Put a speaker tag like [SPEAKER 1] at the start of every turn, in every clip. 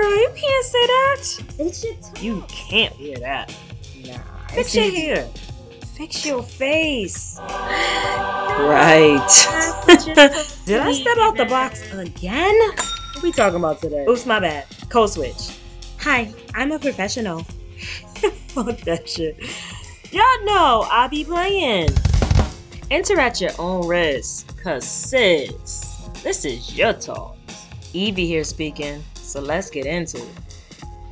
[SPEAKER 1] girl, you can't say that.
[SPEAKER 2] Fix your tongue.
[SPEAKER 1] You can't hear that.
[SPEAKER 2] Nah.
[SPEAKER 1] Fix your hair. Fix your face. Right. Did I step out the box again?
[SPEAKER 2] What we talking about today?
[SPEAKER 1] Oops, my bad. Code switch. Hi, I'm a professional. Fuck that shit. Y'all know I be playing. Enter at your own risk, cause sis, this is your talk. Evie here speaking, so let's get into it.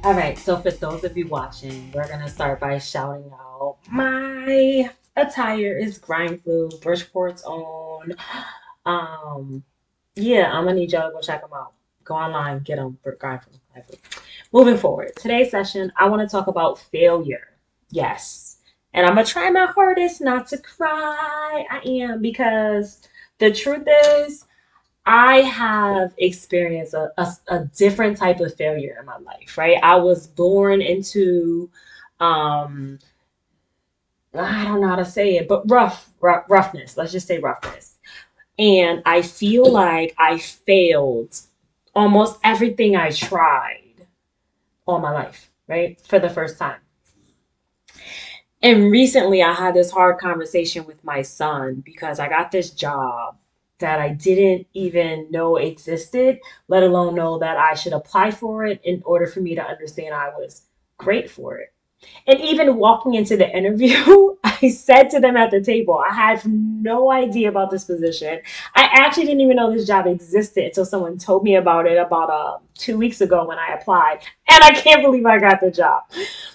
[SPEAKER 2] All right, so for those of you watching, we're gonna start by shouting out my attire is Grime Flu, Bridgeport's own. Um, yeah, I'm gonna need y'all to go check them out. Go online, get them for Grime Flu. Moving forward, today's session, I want to talk about failure. Yes, and I'm gonna try my hardest not to cry. I am because the truth is, I have experienced a, a, a different type of failure in my life, right? I was born into, um, I don't know how to say it, but rough, rough, roughness. Let's just say roughness. And I feel like I failed almost everything I tried all my life, right? For the first time. And recently I had this hard conversation with my son because I got this job that I didn't even know existed, let alone know that I should apply for it in order for me to understand I was great for it. And even walking into the interview, I said to them at the table, I had no idea about this position. I actually didn't even know this job existed until someone told me about it about uh, two weeks ago when I applied. And I can't believe I got the job.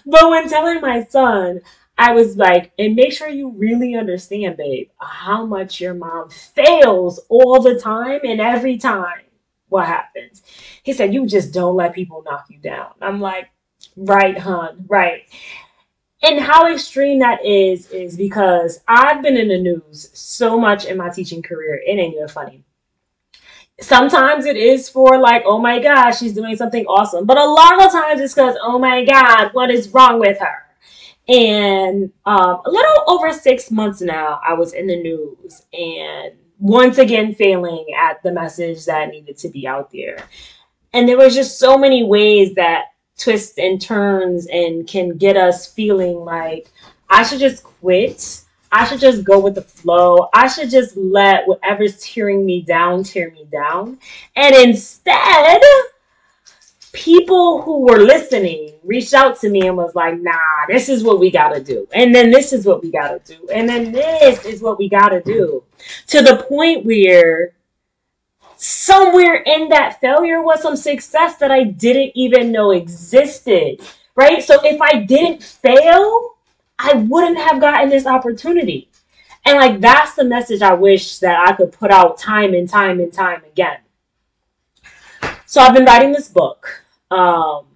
[SPEAKER 2] But when telling my son, I was like, and make sure you really understand, babe, how much your mom fails all the time and every time what happens. He said, You just don't let people knock you down. I'm like, Right, hon, right. And how extreme that is, is because I've been in the news so much in my teaching career, it ain't even funny. Sometimes it is for like, oh my gosh, she's doing something awesome. But a lot of times it's because, oh my God, what is wrong with her? And um, a little over six months now, I was in the news and once again failing at the message that needed to be out there. And there was just so many ways that twists and turns and can get us feeling like I should just quit. I should just go with the flow. I should just let whatever's tearing me down tear me down. And instead, people who were listening reached out to me and was like, nah, this is what we gotta do. And then this is what we gotta do. And then this is what we gotta do. To the point where somewhere in that failure was some success that I didn't even know existed. Right? So if I didn't fail, I wouldn't have gotten this opportunity. And like that's the message I wish that I could put out time and time and time again. So I've been writing this book. Um,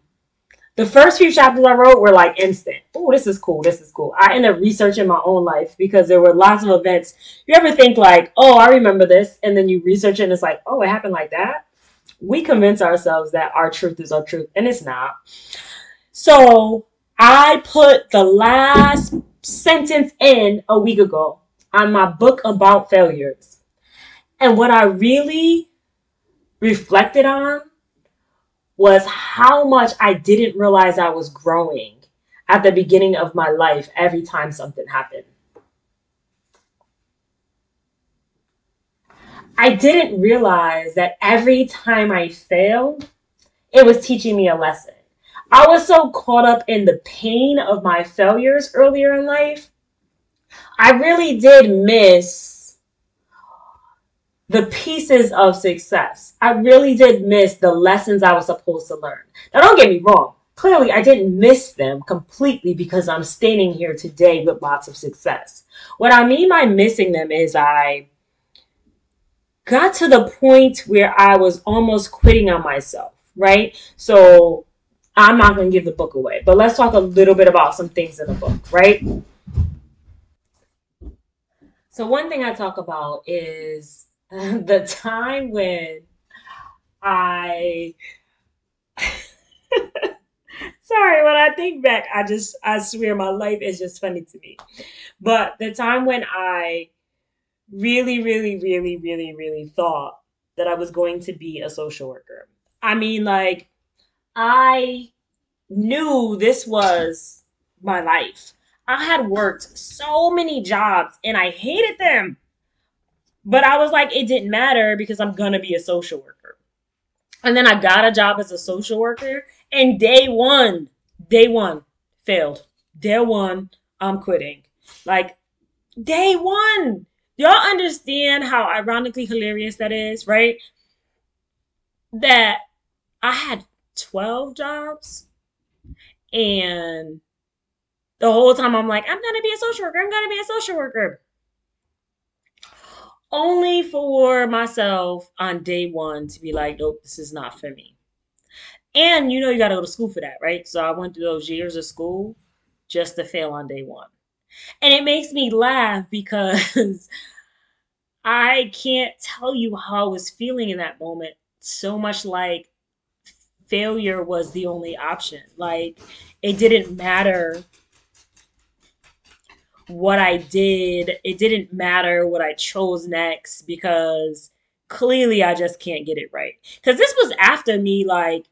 [SPEAKER 2] the first few chapters I wrote were like instant. Oh, this is cool. This is cool. I ended up researching my own life because there were lots of events. You ever think like, oh, I remember this, and then you research it and it's like, oh, it happened like that. We convince ourselves that our truth is our truth, and it's not. So I put the last sentence in a week ago on my book about failures. And what I really reflected on was how much I didn't realize I was growing at the beginning of my life every time something happened. I didn't realize that every time I failed, it was teaching me a lesson. I was so caught up in the pain of my failures earlier in life. I really did miss the pieces of success. I really did miss the lessons I was supposed to learn. Now, don't get me wrong. Clearly, I didn't miss them completely because I'm standing here today with lots of success. What I mean by missing them is I got to the point where I was almost quitting on myself, right? So I'm not going to give the book away, but let's talk a little bit about some things in the book, right? So, one thing I talk about is the time when I sorry when I think back I just I swear my life is just funny to me. But the time when I really really really really really thought that I was going to be a social worker. I mean like I knew this was my life. I had worked so many jobs and I hated them. But I was like, it didn't matter because I'm going to be a social worker. And then I got a job as a social worker, and day one, day one, failed. Day one, I'm quitting. Like, day one. Y'all understand how ironically hilarious that is, right? That I had 12 jobs and the whole time I'm like, I'm gonna be a social worker, I'm gonna be a social worker. Only for myself on day one to be like, nope, this is not for me. And you know, you gotta go to school for that, right? So I went through those years of school just to fail on day one. And it makes me laugh because I can't tell you how I was feeling in that moment. So much like failure was the only option. Like it didn't matter what I did. It didn't matter what I chose next because clearly I just can't get it right. Because this was after me like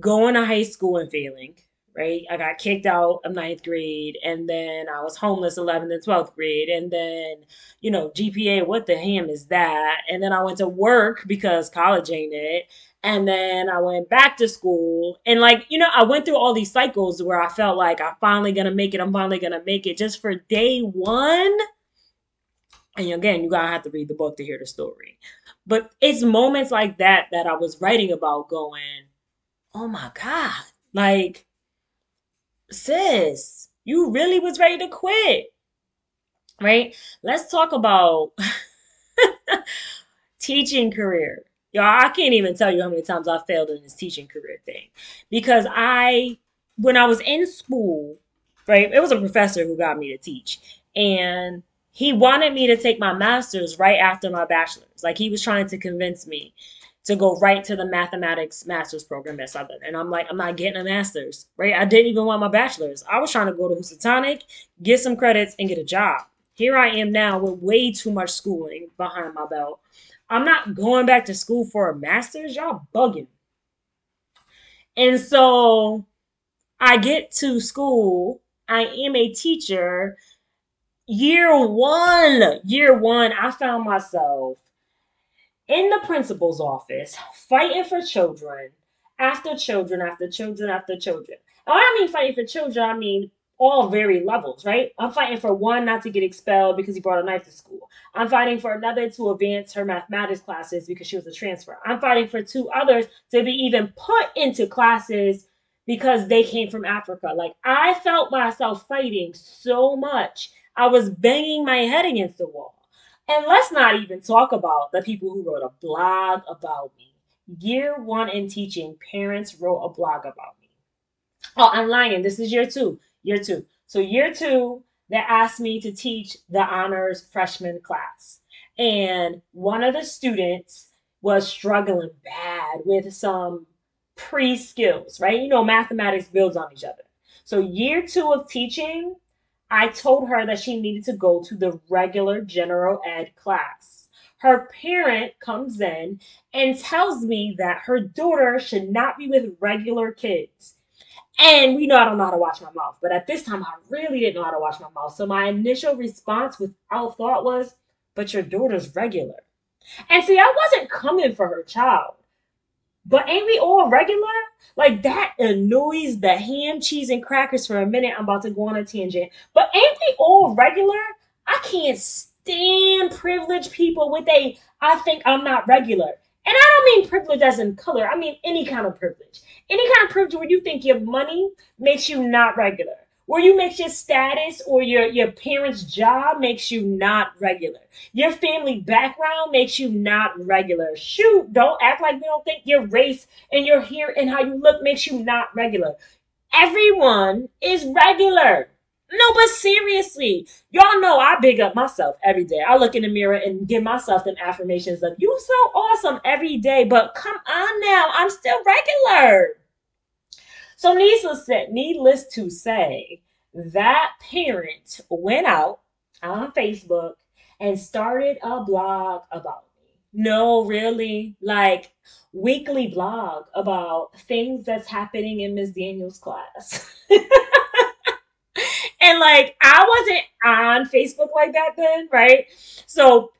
[SPEAKER 2] going to high school and failing, right? I got kicked out of ninth grade and then I was homeless 11th and 12th grade. And then, you know, GPA, what the ham is that? And then I went to work because college ain't it. And then I went back to school. And like, you know, I went through all these cycles where I felt like I'm finally gonna make it, I'm finally gonna make it just for day one. And again, you gotta have to read the book to hear the story. But it's moments like that that I was writing about going, oh my God, like, sis, you really was ready to quit. Right? Let's talk about teaching career Y'all, I can't even tell you how many times I failed in this teaching career thing. Because I, when I was in school, right, it was a professor who got me to teach. And he wanted me to take my master's right after my bachelor's. Like he was trying to convince me to go right to the mathematics master's program at Southern. And I'm like, I'm not getting a master's, right? I didn't even want my bachelor's. I was trying to go to Housatonic, get some credits, and get a job. Here I am now with way too much schooling behind my belt. I'm not going back to school for a master's. Y'all bugging. And so I get to school. I am a teacher. Year one, year one, I found myself in the principal's office fighting for children after children after children after children. And I mean fighting for children, I mean all very levels, right? I'm fighting for one not to get expelled because he brought a knife to school. I'm fighting for another to advance her mathematics classes because she was a transfer. I'm fighting for two others to be even put into classes because they came from Africa. Like I felt myself fighting so much. I was banging my head against the wall. And let's not even talk about the people who wrote a blog about me. Year one in teaching, parents wrote a blog about me. Oh, I'm lying. This is year two year two. So year two, they asked me to teach the honors freshman class. And one of the students was struggling bad with some pre skills, right? You know, mathematics builds on each other. So, year two of teaching, I told her that she needed to go to the regular general ed class. Her parent comes in and tells me that her daughter should not be with regular kids. And we know I don't know how to watch my mouth, but at this time I really didn't know how to watch my mouth. So my initial response without thought was, but your daughter's regular. And see, I wasn't coming for her child. But ain't we all regular? Like that annoys the ham, cheese, and crackers for a minute. I'm about to go on a tangent. But ain't we all regular? I can't stand privileged people with a I think I'm not regular. And I don't mean privilege as in color, I mean any kind of privilege. Any kind of privilege where you think your money makes you not regular, where you makes your status or your, your parents' job makes you not regular. Your family background makes you not regular. Shoot, don't act like we don't think your race and your hair and how you look makes you not regular. Everyone is regular. No, but seriously, y'all know I big up myself every day. I look in the mirror and give myself them affirmations of you so awesome every day. But come on now, I'm still regular. So needless needless to say, that parent went out on Facebook and started a blog about me. No, really, like weekly blog about things that's happening in Miss Daniels' class. and like I wasn't on Facebook like that then, right? So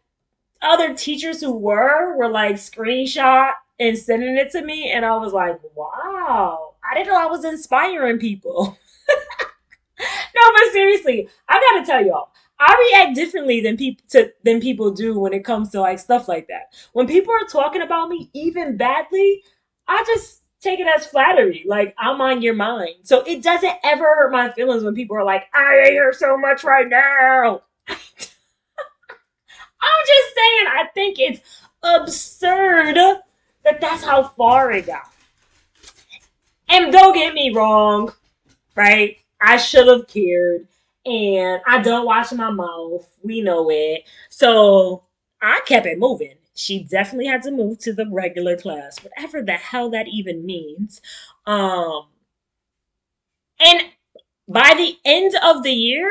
[SPEAKER 2] other teachers who were were like screenshot and sending it to me and I was like, "Wow, I didn't know I was inspiring people." no, but seriously, I got to tell y'all, I react differently than people to than people do when it comes to like stuff like that. When people are talking about me even badly, I just take it as flattery. Like I'm on your mind. So it doesn't ever hurt my feelings when people are like, I hate her so much right now. I'm just saying, I think it's absurd that that's how far it got. And don't get me wrong, right? I should have cared and I don't wash my mouth. We know it. So I kept it moving. She definitely had to move to the regular class, whatever the hell that even means. Um, and by the end of the year,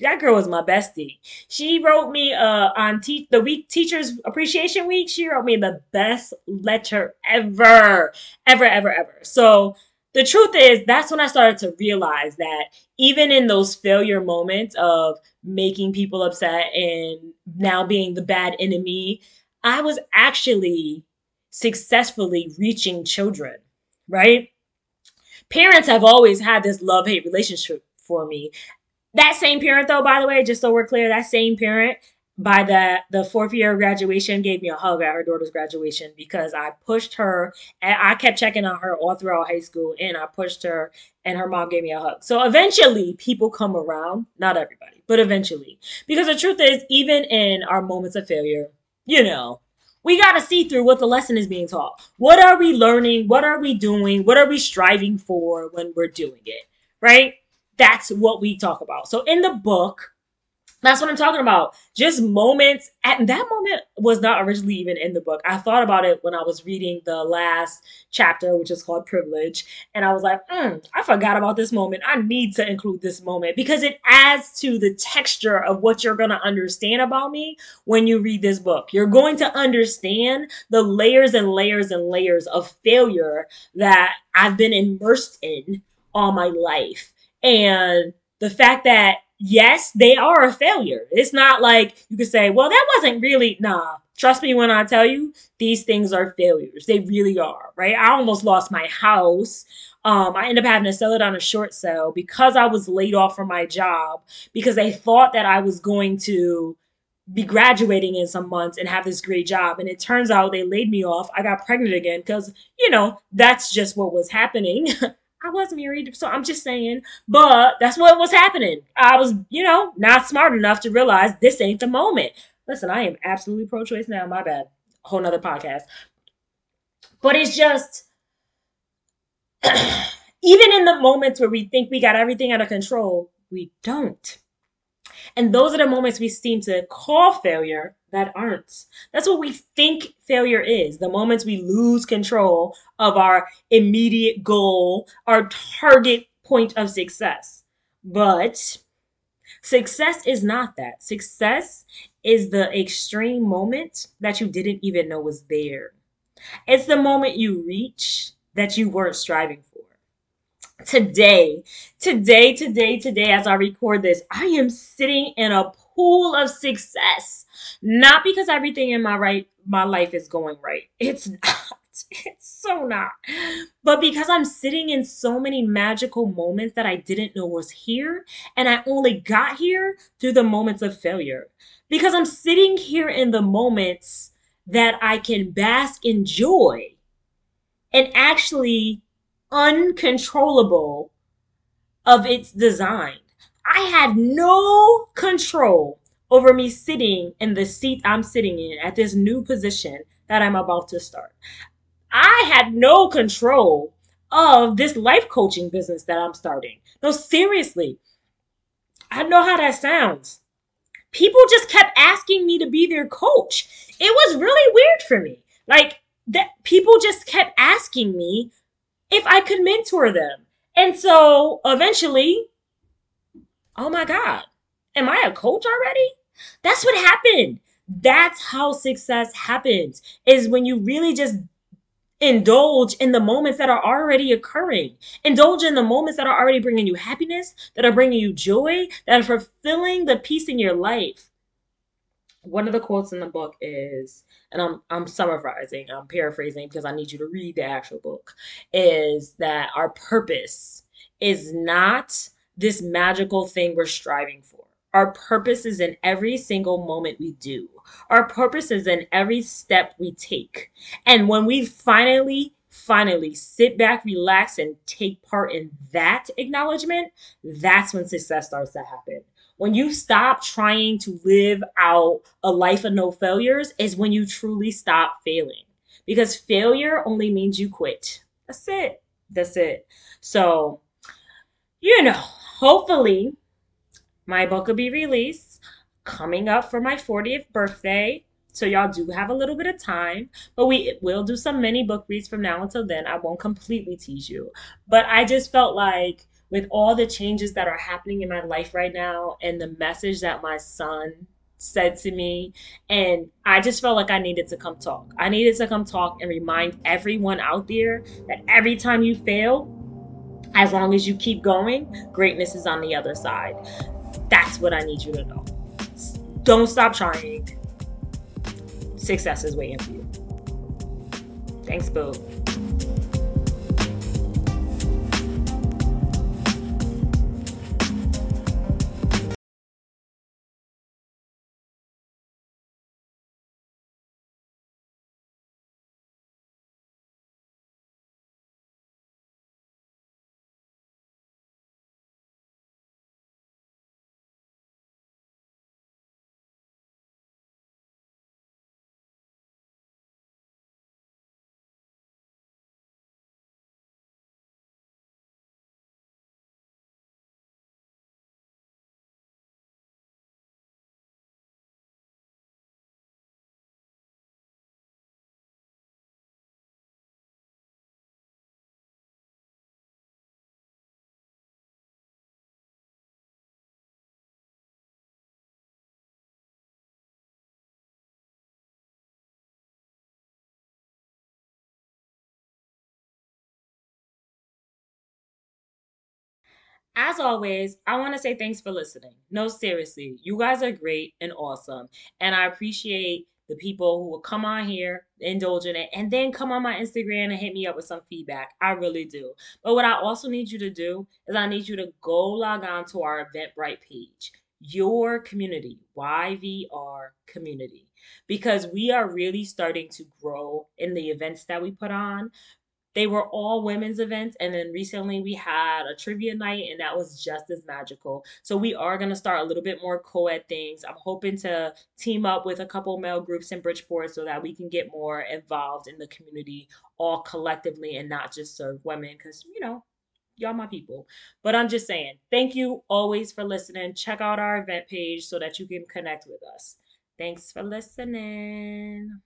[SPEAKER 2] that girl was my bestie. She wrote me uh on te- the week teachers appreciation week. She wrote me the best letter ever, ever, ever, ever. So the truth is, that's when I started to realize that even in those failure moments of making people upset and now being the bad enemy, I was actually successfully reaching children, right? Parents have always had this love hate relationship for me. That same parent, though, by the way, just so we're clear, that same parent by the the fourth year of graduation gave me a hug at her daughter's graduation because I pushed her and I kept checking on her all throughout high school and I pushed her and her mom gave me a hug. So eventually people come around, not everybody, but eventually. Because the truth is even in our moments of failure, you know, we got to see through what the lesson is being taught. What are we learning? What are we doing? What are we striving for when we're doing it? Right? That's what we talk about. So in the book, that's what I'm talking about. Just moments. At that moment was not originally even in the book. I thought about it when I was reading the last chapter, which is called Privilege, and I was like, mm, I forgot about this moment. I need to include this moment because it adds to the texture of what you're going to understand about me when you read this book. You're going to understand the layers and layers and layers of failure that I've been immersed in all my life, and the fact that yes, they are a failure. It's not like you could say, well, that wasn't really, nah. Trust me when I tell you, these things are failures. They really are, right? I almost lost my house. Um, I ended up having to sell it on a short sale because I was laid off from my job because they thought that I was going to be graduating in some months and have this great job. And it turns out they laid me off. I got pregnant again because, you know, that's just what was happening. I was married, so I'm just saying. But that's what was happening. I was, you know, not smart enough to realize this ain't the moment. Listen, I am absolutely pro choice now. My bad. Whole nother podcast. But it's just, even in the moments where we think we got everything under control, we don't. And those are the moments we seem to call failure that aren't. That's what we think failure is the moments we lose control of our immediate goal, our target point of success. But success is not that. Success is the extreme moment that you didn't even know was there. It's the moment you reach that you weren't striving for. Today, today, today, today, as I record this, I am sitting in a pool of success not because everything in my right my life is going right. It's not. It's so not. But because I'm sitting in so many magical moments that I didn't know was here and I only got here through the moments of failure. Because I'm sitting here in the moments that I can bask in joy and actually uncontrollable of its design. I had no control over me sitting in the seat I'm sitting in at this new position that I'm about to start. I had no control of this life coaching business that I'm starting. No, seriously. I know how that sounds. People just kept asking me to be their coach. It was really weird for me. Like that people just kept asking me if I could mentor them. And so eventually, oh my God, am I a coach already? That's what happened. That's how success happens is when you really just Indulge in the moments that are already occurring. Indulge in the moments that are already bringing you happiness, that are bringing you joy, that are fulfilling the peace in your life. One of the quotes in the book is, and I'm I'm summarizing, I'm paraphrasing because I need you to read the actual book, is that our purpose is not this magical thing we're striving for. Our purpose is in every single moment we do. Our purpose is in every step we take. And when we finally, finally sit back, relax, and take part in that acknowledgement, that's when success starts to happen. When you stop trying to live out a life of no failures, is when you truly stop failing. Because failure only means you quit. That's it. That's it. So, you know, hopefully my book will be released coming up for my 40th birthday. So y'all do have a little bit of time, but we will do some mini book reads from now until then. I won't completely tease you, but I just felt like with all the changes that are happening in my life right now and the message that my son said to me and I just felt like I needed to come talk. I needed to come talk and remind everyone out there that every time you fail, as long as you keep going, greatness is on the other side. That's what I need you to know. Don't stop trying. Success is waiting for you. Thanks, Boo. As always, I want to say thanks for listening. No, seriously, you guys are great and awesome. And I appreciate the people who will come on here, indulge in it, and then come on my Instagram and hit me up with some feedback. I really do. But what I also need you to do is I need you to go log on to our Eventbrite page, your community, YVR community, because we are really starting to grow in the events that we put on they were all women's events and then recently we had a trivia night and that was just as magical. So we are going to start a little bit more co-ed things. I'm hoping to team up with a couple male groups in bridgeport so that we can get more involved in the community all collectively and not just serve women because you know y'all my people. But i'm just saying thank you always for listening. Check out our event page so that you can connect with us. Thanks for listening